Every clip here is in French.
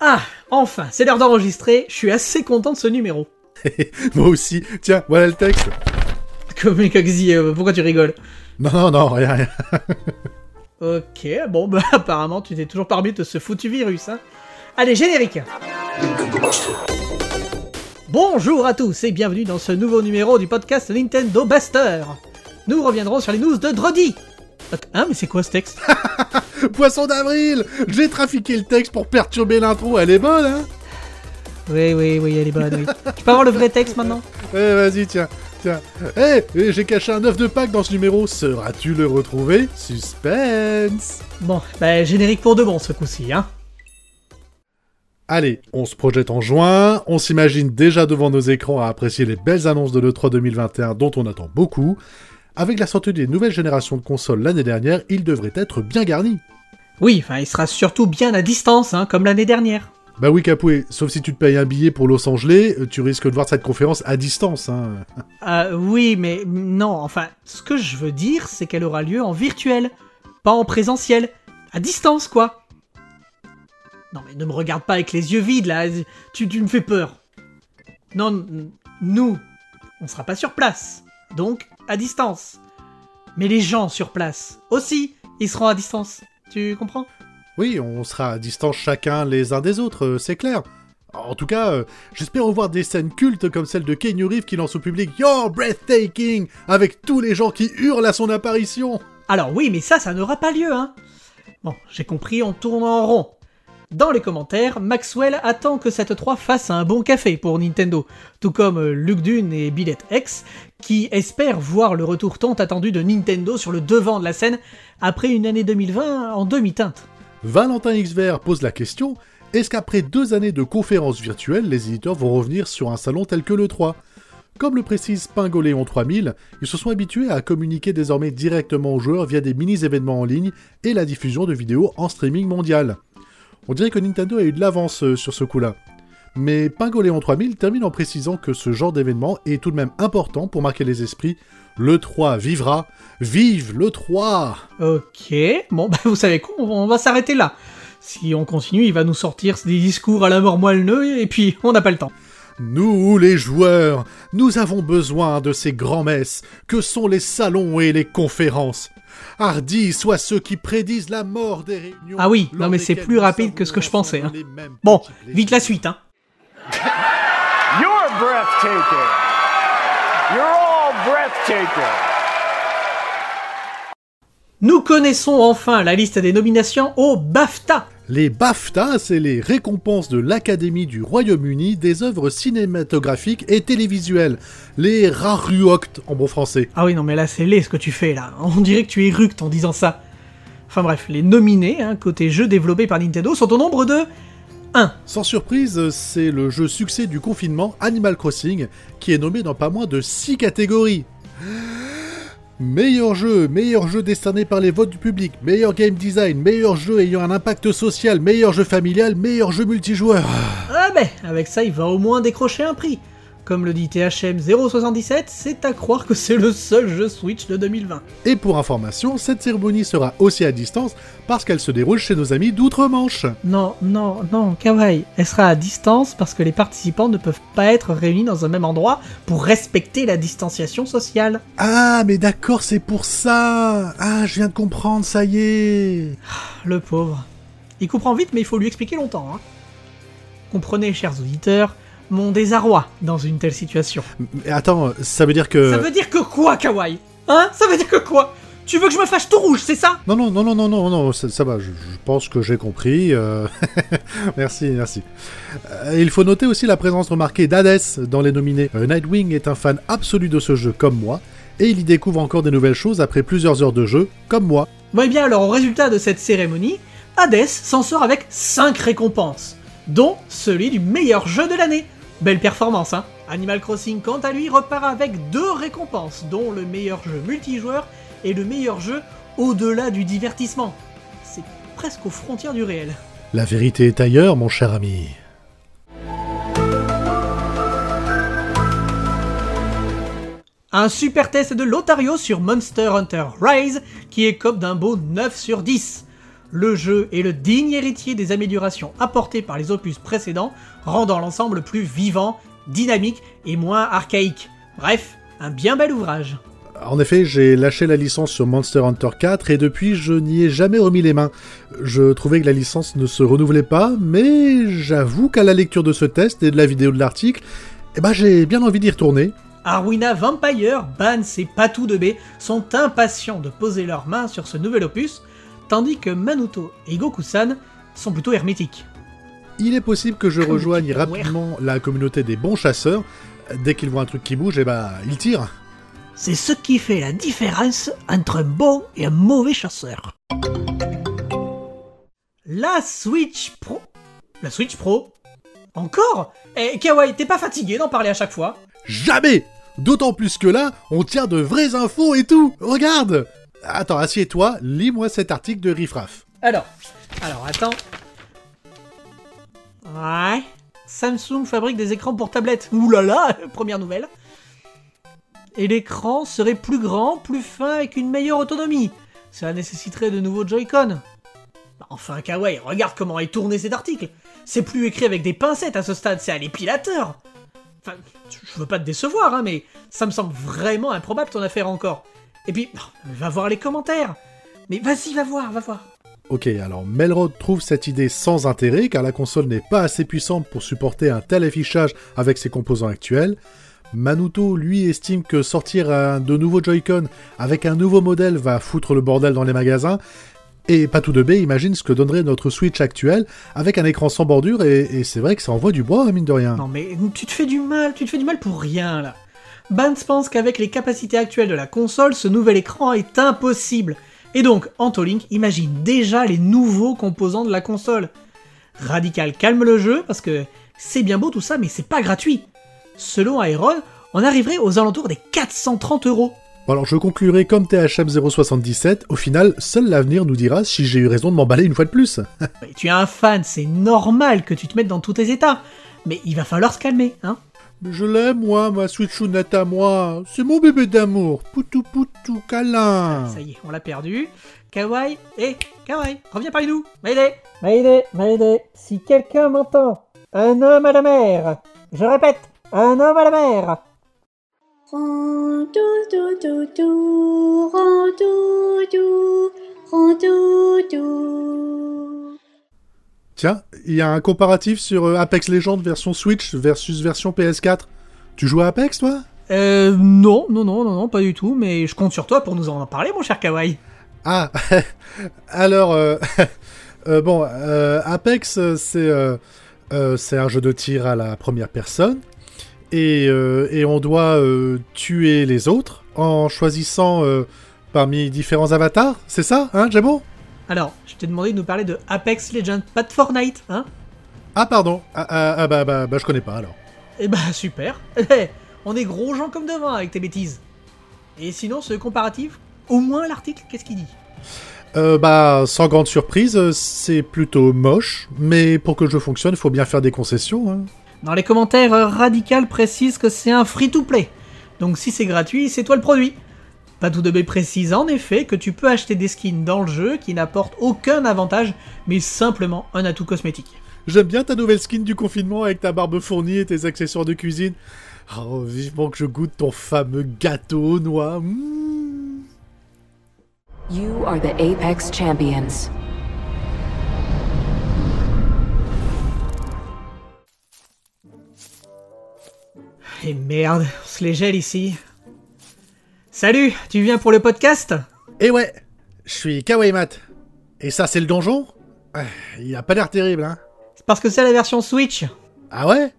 Ah, enfin, c'est l'heure d'enregistrer, je suis assez content de ce numéro. Moi aussi. Tiens, voilà le texte. Comme Kaxi, euh, pourquoi tu rigoles? Non, non, non, rien, rien. Ok, bon bah apparemment tu t'es toujours parmi de ce foutu virus, hein. Allez, générique Bonjour à tous et bienvenue dans ce nouveau numéro du podcast Nintendo Buster Nous reviendrons sur les news de Drody Hein, mais c'est quoi ce texte? Poisson d'avril J'ai trafiqué le texte pour perturber l'intro, elle est bonne, hein Oui, oui, oui, elle est bonne, oui. Tu peux avoir le vrai texte maintenant Eh, vas-y, tiens, tiens. Eh, eh, j'ai caché un œuf de Pâques dans ce numéro, sauras-tu le retrouver Suspense Bon, bah générique pour de bon ce coup-ci, hein. Allez, on se projette en juin, on s'imagine déjà devant nos écrans à apprécier les belles annonces de l'E3 2021 dont on attend beaucoup. Avec la sortie des nouvelles générations de consoles l'année dernière, il devrait être bien garni. Oui, enfin, il sera surtout bien à distance, hein, comme l'année dernière. Bah oui, Capoué, sauf si tu te payes un billet pour Los Angeles, euh, tu risques de voir cette conférence à distance. Hein. Euh, oui, mais non, enfin, ce que je veux dire, c'est qu'elle aura lieu en virtuel, pas en présentiel. À distance, quoi. Non, mais ne me regarde pas avec les yeux vides, là, tu, tu me fais peur. Non, nous, on sera pas sur place, donc à distance. Mais les gens sur place, aussi, ils seront à distance. Tu comprends? Oui, on sera à distance chacun les uns des autres, euh, c'est clair. En tout cas, euh, j'espère revoir des scènes cultes comme celle de Keanu Reeves qui lance au public You're breathtaking avec tous les gens qui hurlent à son apparition. Alors oui, mais ça, ça n'aura pas lieu, hein. Bon, j'ai compris, on tourne en rond. Dans les commentaires, Maxwell attend que cette 3 fasse un bon café pour Nintendo, tout comme euh, Luke Dune et Billet X, qui espèrent voir le retour tant attendu de Nintendo sur le devant de la scène après une année 2020 en demi-teinte. Valentin XVR pose la question est-ce qu'après deux années de conférences virtuelles, les éditeurs vont revenir sur un salon tel que le 3 Comme le précise Pingoléon 3000, ils se sont habitués à communiquer désormais directement aux joueurs via des mini-événements en ligne et la diffusion de vidéos en streaming mondial. On dirait que Nintendo a eu de l'avance euh, sur ce coup-là. Mais Pingoléon 3000 termine en précisant que ce genre d'événement est tout de même important pour marquer les esprits. Le 3 vivra, vive le 3 Ok, bon bah vous savez quoi, on va s'arrêter là. Si on continue, il va nous sortir des discours à la mort moelleux et puis on n'a pas le temps. Nous, les joueurs, nous avons besoin de ces grands-messes que sont les salons et les conférences. Hardis soient ceux qui prédisent la mort des réunions. Ah oui, non mais c'est plus rapide que ce que je pensais, hein. Bon, vite la suite, hein. You're breathtaking. You're all breathtaking. Nous connaissons enfin la liste des nominations au BAFTA. Les BAFTA, c'est les récompenses de l'Académie du Royaume-Uni des œuvres cinématographiques et télévisuelles. Les Raruoct en bon français. Ah oui, non mais là c'est laid ce que tu fais là. On dirait que tu es ructe en disant ça. Enfin bref, les nominés, hein, côté jeux développés par Nintendo, sont au nombre de 1. Sans surprise, c'est le jeu succès du confinement Animal Crossing qui est nommé dans pas moins de 6 catégories. Meilleur jeu, meilleur jeu décerné par les votes du public, meilleur game design, meilleur jeu ayant un impact social, meilleur jeu familial, meilleur jeu multijoueur. Ah ben, avec ça il va au moins décrocher un prix. Comme le dit THM 077, c'est à croire que c'est le seul jeu Switch de 2020. Et pour information, cette cérémonie sera aussi à distance parce qu'elle se déroule chez nos amis d'outre-Manche. Non, non, non, Kawaii, elle sera à distance parce que les participants ne peuvent pas être réunis dans un même endroit pour respecter la distanciation sociale. Ah, mais d'accord, c'est pour ça. Ah, je viens de comprendre, ça y est. Le pauvre. Il comprend vite, mais il faut lui expliquer longtemps. Hein. Comprenez, chers auditeurs, mon désarroi dans une telle situation. Mais attends, ça veut dire que... Ça veut dire que quoi, Kawaii Hein? Ça veut dire que quoi? Tu veux que je me fâche tout rouge, c'est ça? Non, non, non, non, non, non, non, ça, ça va, je, je pense que j'ai compris. euh, merci, merci. Euh, il faut noter aussi la présence remarquée d'Hades dans les nominés. Euh, Nightwing est un fan absolu de ce jeu, comme moi, et il y découvre encore des nouvelles choses après plusieurs heures de jeu, comme moi. Bon, et bien alors, au résultat de cette cérémonie, Hades s'en sort avec 5 récompenses, dont celui du meilleur jeu de l'année. Belle performance, hein Animal Crossing, quant à lui, repart avec deux récompenses, dont le meilleur jeu multijoueur et le meilleur jeu au-delà du divertissement. C'est presque aux frontières du réel. La vérité est ailleurs, mon cher ami. Un super test de Lotario sur Monster Hunter Rise qui écope d'un beau 9 sur 10. Le jeu est le digne héritier des améliorations apportées par les opus précédents, rendant l'ensemble plus vivant, dynamique et moins archaïque. Bref, un bien bel ouvrage. En effet, j'ai lâché la licence sur Monster Hunter 4 et depuis je n'y ai jamais remis les mains. Je trouvais que la licence ne se renouvelait pas, mais j'avoue qu'à la lecture de ce test et de la vidéo de l'article, eh ben j'ai bien envie d'y retourner. Arwina Vampire, Bans et Patou de B sont impatients de poser leurs mains sur ce nouvel opus, tandis que Manuto et Goku-san sont plutôt hermétiques. Il est possible que je rejoigne rapidement la communauté des bons chasseurs. Dès qu'ils voient un truc qui bouge, eh ben ils tirent. C'est ce qui fait la différence entre un bon et un mauvais chasseur. La Switch Pro. La Switch Pro Encore? Eh, Kawaii, t'es pas fatigué d'en parler à chaque fois? Jamais D'autant plus que là, on tient de vraies infos et tout Regarde Attends, assieds-toi, lis-moi cet article de Riffraff. Alors, alors attends. Ouais. Samsung fabrique des écrans pour tablettes. Ouh là là, première nouvelle. Et l'écran serait plus grand, plus fin, avec une meilleure autonomie. Cela nécessiterait de nouveaux Joy-Con. Enfin, Kawaii, regarde comment est tourné cet article. C'est plus écrit avec des pincettes à ce stade, c'est à l'épilateur. Enfin, je veux pas te décevoir, hein, mais ça me semble vraiment improbable ton affaire encore. Et puis, va voir les commentaires. Mais vas-y, va voir, va voir. Ok, alors Melrod trouve cette idée sans intérêt car la console n'est pas assez puissante pour supporter un tel affichage avec ses composants actuels. Manuto, lui, estime que sortir un- de nouveaux Joy-Con avec un nouveau modèle va foutre le bordel dans les magasins. Et Patou de B imagine ce que donnerait notre Switch actuel avec un écran sans bordure et, et c'est vrai que ça envoie du bois, mine de rien. Non mais tu te fais du mal, tu te fais du mal pour rien là. Bans pense qu'avec les capacités actuelles de la console, ce nouvel écran est impossible. Et donc, Antolink imagine déjà les nouveaux composants de la console. Radical calme le jeu parce que c'est bien beau tout ça, mais c'est pas gratuit. Selon Aeron, on arriverait aux alentours des 430 euros. Bon, alors je conclurai comme THM077, au final, seul l'avenir nous dira si j'ai eu raison de m'emballer une fois de plus. Mais tu es un fan, c'est normal que tu te mettes dans tous tes états. Mais il va falloir se calmer, hein. Mais je l'aime, moi, ma Switchounette à moi. C'est mon bébé d'amour. Poutou poutou câlin. Ça y est, on l'a perdu. Kawaii, hé, Kawaii, reviens parmi nous. Mayday, Mayday, Mayday. Si quelqu'un m'entend, un homme à la mer. Je répète, un homme à la mer. Rondoudou, rondoudou, rondoudou. Tiens, il y a un comparatif sur euh, Apex Legends version Switch versus version PS4. Tu joues à Apex, toi? Euh, non, non, non, non, non, pas du tout, mais je compte sur toi pour nous en parler, mon cher Kawaii. Ah, alors, euh, euh, bon, euh, Apex, c'est c'est un jeu de tir à la première personne. Et, et on doit tuer les autres en choisissant parmi différents avatars, c'est ça, hein, Jabo Alors, je t'ai demandé de nous parler de Apex Legends, pas de Fortnite, hein Ah, pardon. Ah, ah, ah, bah, bah, bah, je connais pas alors. Eh bah, super. Eh, on est gros gens comme devant avec tes bêtises. Et sinon, ce comparatif, au moins l'article, qu'est-ce qu'il dit Euh, bah, sans grande surprise, euh, c'est plutôt moche, mais pour que le jeu fonctionne, il faut bien faire des concessions. Hein. Dans les commentaires, euh, Radical précise que c'est un free-to-play. Donc si c'est gratuit, c'est toi le produit. Patou de B précise en effet que tu peux acheter des skins dans le jeu qui n'apportent aucun avantage, mais simplement un atout cosmétique. J'aime bien ta nouvelle skin du confinement avec ta barbe fournie et tes accessoires de cuisine. Oh, vivement que je goûte ton fameux gâteau aux noix. Mmh. You are the Apex Champions. Et merde, on se les gèle ici. Salut, tu viens pour le podcast? Et ouais, je suis Kawaii Mat. Et ça, c'est le donjon? Ah, Il a pas l'air terrible, hein. C'est parce que c'est la version Switch. Ah ouais?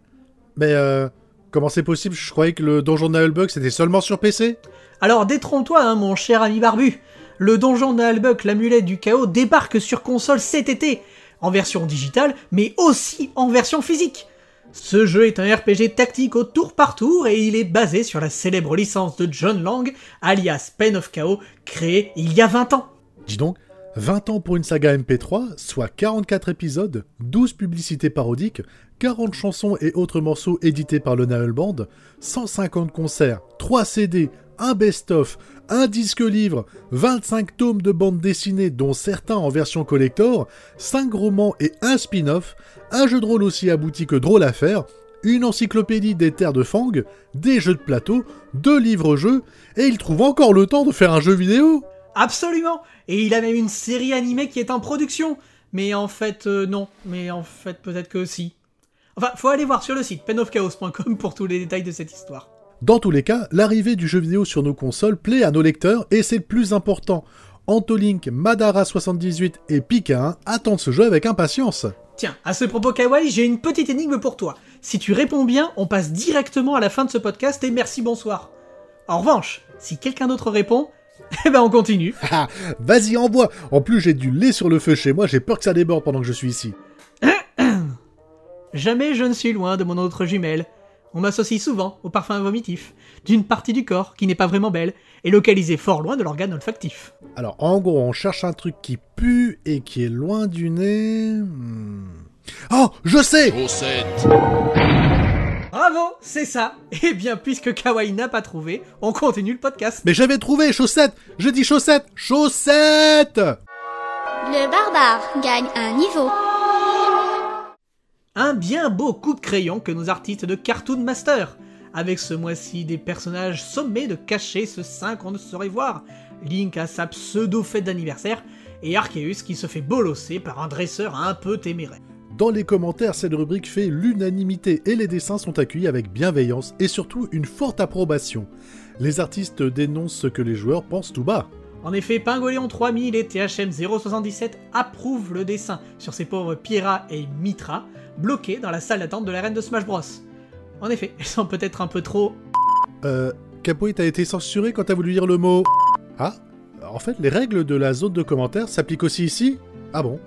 Mais euh, comment c'est possible? Je croyais que le donjon de Nullbug c'était seulement sur PC Alors détrompe-toi, hein, mon cher ami barbu. Le donjon de Halbuck, l'amulette du chaos, débarque sur console cet été, en version digitale, mais aussi en version physique. Ce jeu est un RPG tactique au tour par tour et il est basé sur la célèbre licence de John Lang, alias Pen of Chaos, créée il y a 20 ans. Dis donc, 20 ans pour une saga MP3, soit 44 épisodes, 12 publicités parodiques, 40 chansons et autres morceaux édités par le Naël Band, 150 concerts, 3 CD, un best-of, un disque-livre, 25 tomes de bande dessinée dont certains en version collector, 5 romans et un spin-off, un jeu de rôle aussi abouti que drôle à faire, une encyclopédie des terres de Fang, des jeux de plateau, deux livres-jeux, et il trouve encore le temps de faire un jeu vidéo Absolument Et il a même une série animée qui est en production. Mais en fait, euh, non. Mais en fait, peut-être que si. Enfin, faut aller voir sur le site penofchaos.com pour tous les détails de cette histoire. Dans tous les cas, l'arrivée du jeu vidéo sur nos consoles plaît à nos lecteurs et c'est le plus important. Antolink, Madara78 et Pika 1 attendent ce jeu avec impatience. Tiens, à ce propos Kawaii, j'ai une petite énigme pour toi. Si tu réponds bien, on passe directement à la fin de ce podcast et merci bonsoir. En revanche, si quelqu'un d'autre répond, eh ben on continue. Ah, vas-y envoie En plus j'ai du lait sur le feu chez moi, j'ai peur que ça déborde pendant que je suis ici. Jamais je ne suis loin de mon autre jumelle. On m'associe souvent au parfum vomitif d'une partie du corps qui n'est pas vraiment belle et localisée fort loin de l'organe olfactif. Alors en gros on cherche un truc qui pue et qui est loin du nez... Hmm. Oh, je sais Bravo, c'est ça. Eh bien, puisque Kawaii n'a pas trouvé, on continue le podcast. Mais j'avais trouvé, chaussettes Je dis chaussettes Chaussettes Le barbare gagne un niveau. Un bien beau coup de crayon que nos artistes de Cartoon Master. Avec ce mois-ci des personnages sommés de cacher ce sein qu'on ne saurait voir. Link à sa pseudo-fête d'anniversaire et Arceus qui se fait bolosser par un dresseur un peu téméraire. Dans les commentaires, cette rubrique fait l'unanimité et les dessins sont accueillis avec bienveillance et surtout une forte approbation. Les artistes dénoncent ce que les joueurs pensent tout bas. En effet, Pingoléon 3000 et THM 077 approuvent le dessin sur ces pauvres Piera et Mitra, bloqués dans la salle d'attente de l'arène de Smash Bros. En effet, ils sont peut-être un peu trop... Euh, Capoe, t'as été censuré quand t'as voulu dire le mot... Ah En fait, les règles de la zone de commentaires s'appliquent aussi ici Ah bon?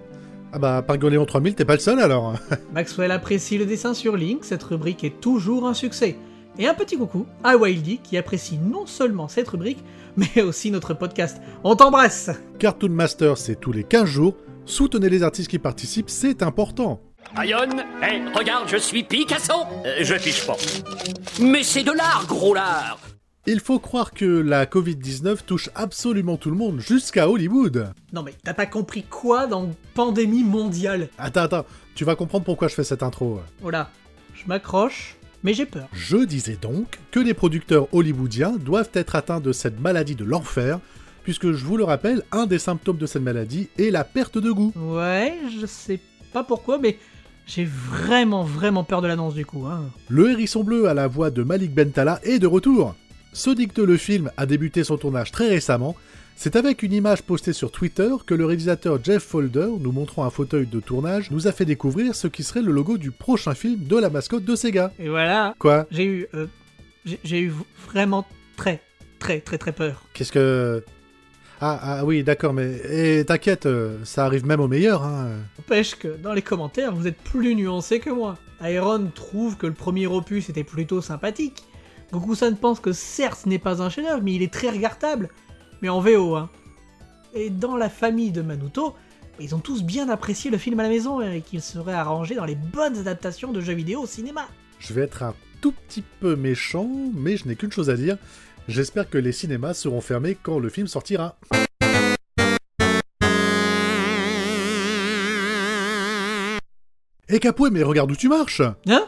Ah bah, Pingoléon 3000, t'es pas le seul alors Maxwell apprécie le dessin sur Link, cette rubrique est toujours un succès. Et un petit coucou à Wildy qui apprécie non seulement cette rubrique, mais aussi notre podcast. On t'embrasse Cartoon Master, c'est tous les 15 jours. Soutenez les artistes qui participent, c'est important. Ayonne, hé, regarde, je suis Picasso Euh, Je piche pas. Mais c'est de l'art, gros lard Il faut croire que la Covid-19 touche absolument tout le monde, jusqu'à Hollywood. Non mais t'as pas compris quoi dans pandémie mondiale? Attends, attends, tu vas comprendre pourquoi je fais cette intro. Voilà, je m'accroche, mais j'ai peur. Je disais donc que les producteurs hollywoodiens doivent être atteints de cette maladie de l'enfer, puisque je vous le rappelle, un des symptômes de cette maladie est la perte de goût. Ouais, je sais pas pourquoi, mais j'ai vraiment vraiment peur de l'annonce du coup. Hein. Le hérisson bleu à la voix de Malik Bentala est de retour. Ce dicte le film a débuté son tournage très récemment. C'est avec une image postée sur Twitter que le réalisateur Jeff Folder, nous montrant un fauteuil de tournage, nous a fait découvrir ce qui serait le logo du prochain film de la mascotte de Sega. Et voilà, Quoi? J'ai eu... euh, j'ai- eu vraiment très très très très peur. Qu'est-ce que... Ah, ah oui, d'accord, mais et t'inquiète, euh, ça arrive même au meilleur. Hein. N'empêche que dans les commentaires, vous êtes plus nuancés que moi. Iron trouve que le premier opus était plutôt sympathique. Goku-san pense que certes ce n'est pas un chef-d'œuvre, mais il est très regardable. Mais en VO, hein. Et dans la famille de Manuto, ils ont tous bien apprécié le film à la maison et qu'il serait arrangé dans les bonnes adaptations de jeux vidéo au cinéma. Je vais être un tout petit peu méchant, mais je n'ai qu'une chose à dire. J'espère que les cinémas seront fermés quand le film sortira. Et Capoué, mais regarde où tu marches Hein?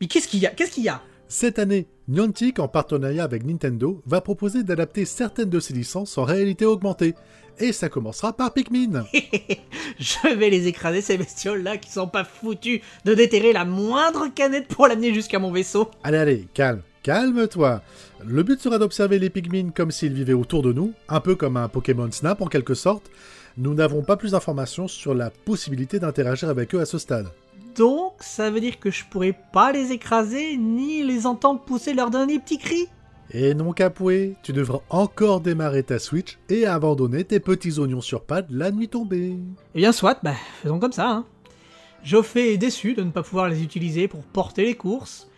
Mais qu'est-ce qu'il y a? Qu'est-ce qu'il y a? Cette année, Niantic, en partenariat avec Nintendo, va proposer d'adapter certaines de ses licences en réalité augmentée. Et ça commencera par Pikmin. Je vais les écraser ces bestioles là qui sont pas foutus de déterrer la moindre canette pour l'amener jusqu'à mon vaisseau. Allez, allez, calme, calme-toi. Le but sera d'observer les Pikmin comme s'ils vivaient autour de nous, un peu comme un Pokémon Snap en quelque sorte. Nous n'avons pas plus d'informations sur la possibilité d'interagir avec eux à ce stade. Donc, ça veut dire que je pourrais pas les écraser ni les entendre pousser leur dernier petit cri Et non Capoué, tu devras encore démarrer ta Switch et abandonner tes petits oignons sur pad la nuit tombée. Eh bien, soit, bah, faisons comme ça. Hein. Joffé est déçu de ne pas pouvoir les utiliser pour porter les courses.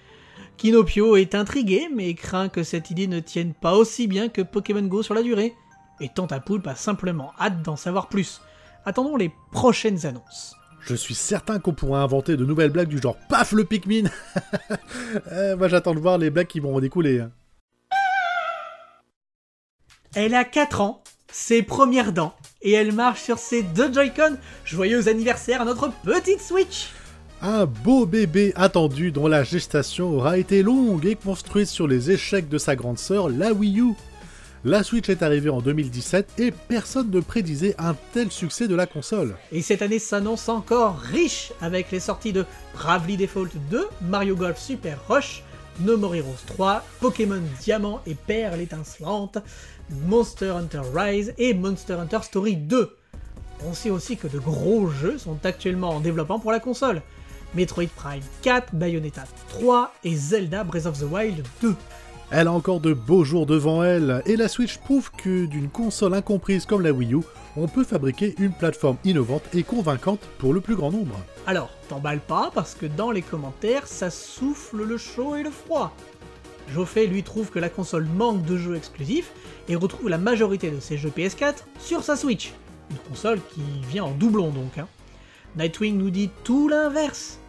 Kinopio est intrigué, mais craint que cette idée ne tienne pas aussi bien que Pokémon Go sur la durée. Et Tante à Poulpe a simplement hâte d'en savoir plus. Attendons les prochaines annonces. Je suis certain qu'on pourra inventer de nouvelles blagues du genre PAF le Pikmin Euh, Moi j'attends de voir les blagues qui vont en découler. Elle a 4 ans, ses premières dents, et elle marche sur ses deux Joy-Con. Joyeux anniversaire à notre petite Switch Un beau bébé attendu dont la gestation aura été longue et construite sur les échecs de sa grande sœur, la Wii U. La Switch est arrivée en 2017 et personne ne prédisait un tel succès de la console. Et cette année s'annonce encore riche avec les sorties de Bravely Default 2, Mario Golf Super Rush, No More Heroes 3, Pokémon Diamant et Perle étincelante, Monster Hunter Rise et Monster Hunter Story 2. On sait aussi que de gros jeux sont actuellement en développement pour la console. Metroid Prime 4, Bayonetta 3 et Zelda Breath of the Wild 2. Elle a encore de beaux jours devant elle, et la Switch prouve que d'une console incomprise comme la Wii U, on peut fabriquer une plateforme innovante et convaincante pour le plus grand nombre. Alors, t'emballes pas parce que dans les commentaires, ça souffle le chaud et le froid. Joffé lui trouve que la console manque de jeux exclusifs et retrouve la majorité de ses jeux PS4 sur sa Switch. Une console qui vient en doublon donc. Hein. Nightwing nous dit tout l'inverse.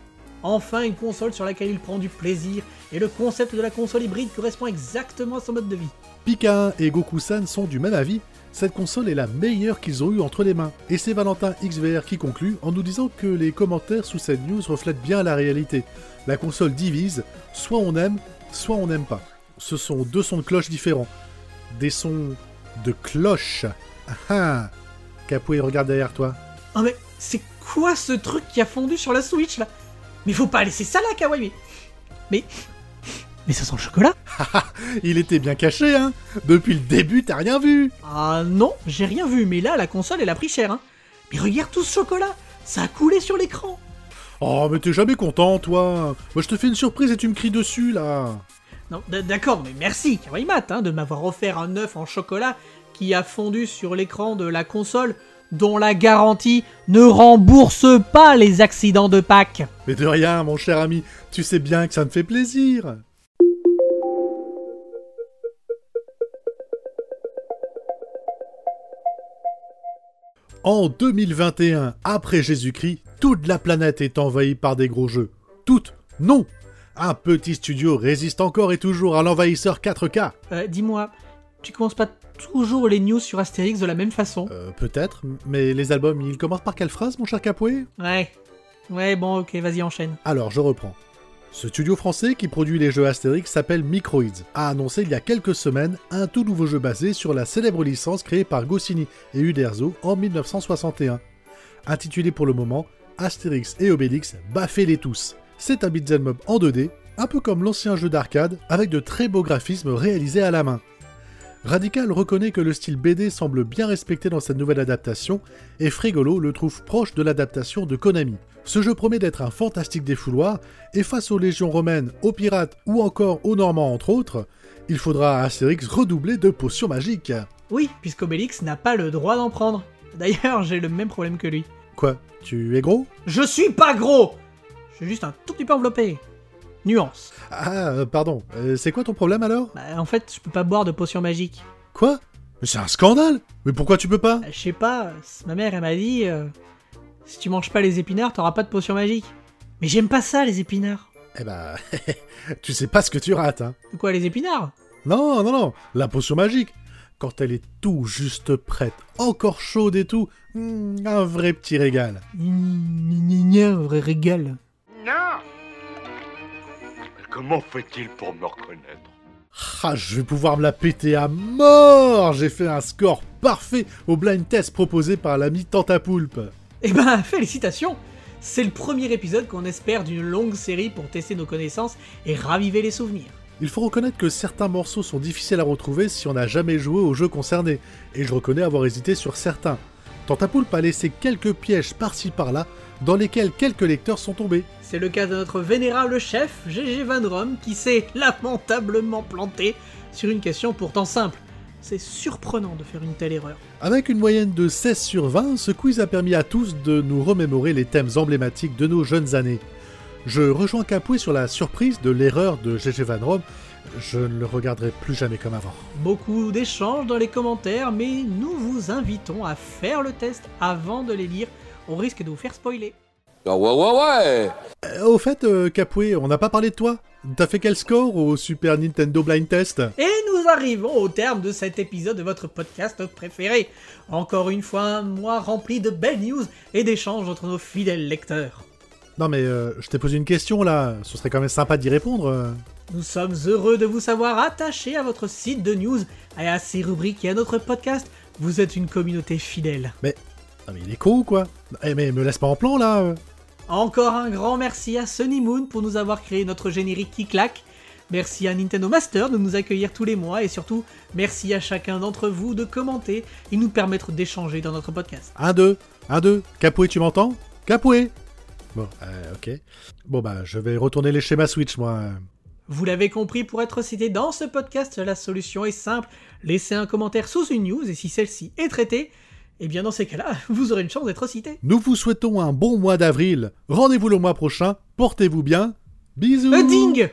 Enfin une console sur laquelle il prend du plaisir et le concept de la console hybride correspond exactement à son mode de vie. Pika et Goku-san sont du même avis, cette console est la meilleure qu'ils ont eue entre les mains. Et c'est Valentin XVR qui conclut en nous disant que les commentaires sous cette news reflètent bien la réalité. La console divise, soit on aime, soit on n'aime pas. Ce sont deux sons de cloche différents. Des sons de cloche. Ah ah Capoué, regarde derrière toi. Oh mais c'est quoi ce truc qui a fondu sur la Switch là? Mais faut pas laisser ça là, Kawaii. Mais... Mais ça sent le chocolat. Il était bien caché, hein. Depuis le début, t'as rien vu. Ah non, j'ai rien vu, mais là, la console, elle a pris cher, hein. Mais regarde tout ce chocolat. Ça a coulé sur l'écran. Oh, mais t'es jamais content, toi. Moi, je te fais une surprise et tu me cries dessus, là. Non, d'accord, mais merci, Kawaii Mat, hein, de m'avoir offert un œuf en chocolat qui a fondu sur l'écran de la console dont la garantie ne rembourse pas les accidents de Pâques. Mais de rien, mon cher ami, tu sais bien que ça me fait plaisir. En 2021, après Jésus-Christ, toute la planète est envahie par des gros jeux. Toute Non Un petit studio résiste encore et toujours à l'envahisseur 4K. Euh, dis-moi, tu commences pas toujours les news sur Astérix de la même façon Euh, peut-être, mais les albums, ils commencent par quelle phrase, mon cher Capoué? Ouais. Ouais, bon, ok, vas-y, enchaîne. Alors, je reprends. Ce studio français qui produit les jeux Astérix s'appelle Microids, a annoncé il y a quelques semaines un tout nouveau jeu basé sur la célèbre licence créée par Goscinny et Uderzo en 1961. Intitulé pour le moment Astérix et Obélix, baffez-les tous. C'est un beat'em up en 2D, un peu comme l'ancien jeu d'arcade, avec de très beaux graphismes réalisés à la main. Radical reconnaît que le style BD semble bien respecté dans cette nouvelle adaptation, et Frégolo le trouve proche de l'adaptation de Konami. Ce jeu promet d'être un fantastique défouloir, et face aux légions romaines, aux pirates ou encore aux Normands entre autres, il faudra à Astérix redoubler de potions magiques. Oui, puisqu'Obélix n'a pas le droit d'en prendre. D'ailleurs, j'ai le même problème que lui. Quoi Tu es gros? Je suis pas gros Je suis juste un tout petit peu enveloppé. Nuance. Ah, euh, pardon, euh, c'est quoi ton problème alors? Bah, en fait, je peux pas boire de potions magiques. Quoi? Mais c'est un scandale Mais pourquoi tu peux pas? Bah, je sais pas, ma mère, elle m'a dit euh, si tu manges pas les épinards, t'auras pas de potions magiques. Mais j'aime pas ça, les épinards. Eh bah, tu sais pas ce que tu rates, hein Quoi, les épinards? Non, non, non, la potion magique. Quand elle est tout juste prête, encore chaude et tout, hmm, un vrai petit régal. Gna, un vrai régal. Non Comment fait-il pour me reconnaître Ah, je vais pouvoir me la péter à mort J'ai fait un score parfait au blind test proposé par l'ami Tantapoulpe. Eh ben, félicitations C'est le premier épisode qu'on espère d'une longue série pour tester nos connaissances et raviver les souvenirs. Il faut reconnaître que certains morceaux sont difficiles à retrouver si on n'a jamais joué au jeu concerné, et je reconnais avoir hésité sur certains. Tantapoulpe a laissé quelques pièges par-ci par-là, dans lesquels quelques lecteurs sont tombés. C'est le cas de notre vénérable chef, GG Van Rom, qui s'est lamentablement planté sur une question pourtant simple. C'est surprenant de faire une telle erreur. Avec une moyenne de 16 sur 20, ce quiz a permis à tous de nous remémorer les thèmes emblématiques de nos jeunes années. Je rejoins Capoué sur la surprise de l'erreur de GG Van Rom. Je ne le regarderai plus jamais comme avant. Beaucoup d'échanges dans les commentaires, mais nous vous invitons à faire le test avant de les lire, au risque de vous faire spoiler. Ah ouais, ouais, ouais Euh, au fait, euh, Capoué, on n'a pas parlé de toi T'as fait quel score au Super Nintendo Blind Test Et nous arrivons au terme de cet épisode de votre podcast préféré. Encore une fois, un mois rempli de belles news et d'échanges entre nos fidèles lecteurs. Non mais euh, je t'ai posé une question là, ce serait quand même sympa d'y répondre. Nous sommes heureux de vous savoir attaché à votre site de news et à ses rubriques et à notre podcast. Vous êtes une communauté fidèle. Non mais il est con quoi Eh mais me laisse pas en plan là. Encore un grand merci à Sunny Moon pour nous avoir créé notre générique qui claque. Merci à Nintendo Master de nous accueillir tous les mois et surtout merci à chacun d'entre vous de commenter et nous permettre d'échanger dans notre podcast. Un, deux, un, deux. Capoué, tu m'entends? Capoué Bon, euh, ok. Bon bah je vais retourner les schémas Switch moi. Vous l'avez compris, pour être cité dans ce podcast, la solution est simple. Laissez un commentaire sous une news et si celle-ci est traitée, eh bien dans ces cas-là, vous aurez une chance d'être cité. Nous vous souhaitons un bon mois d'avril. Rendez-vous le mois prochain. Portez-vous bien. Bisous Euh, ding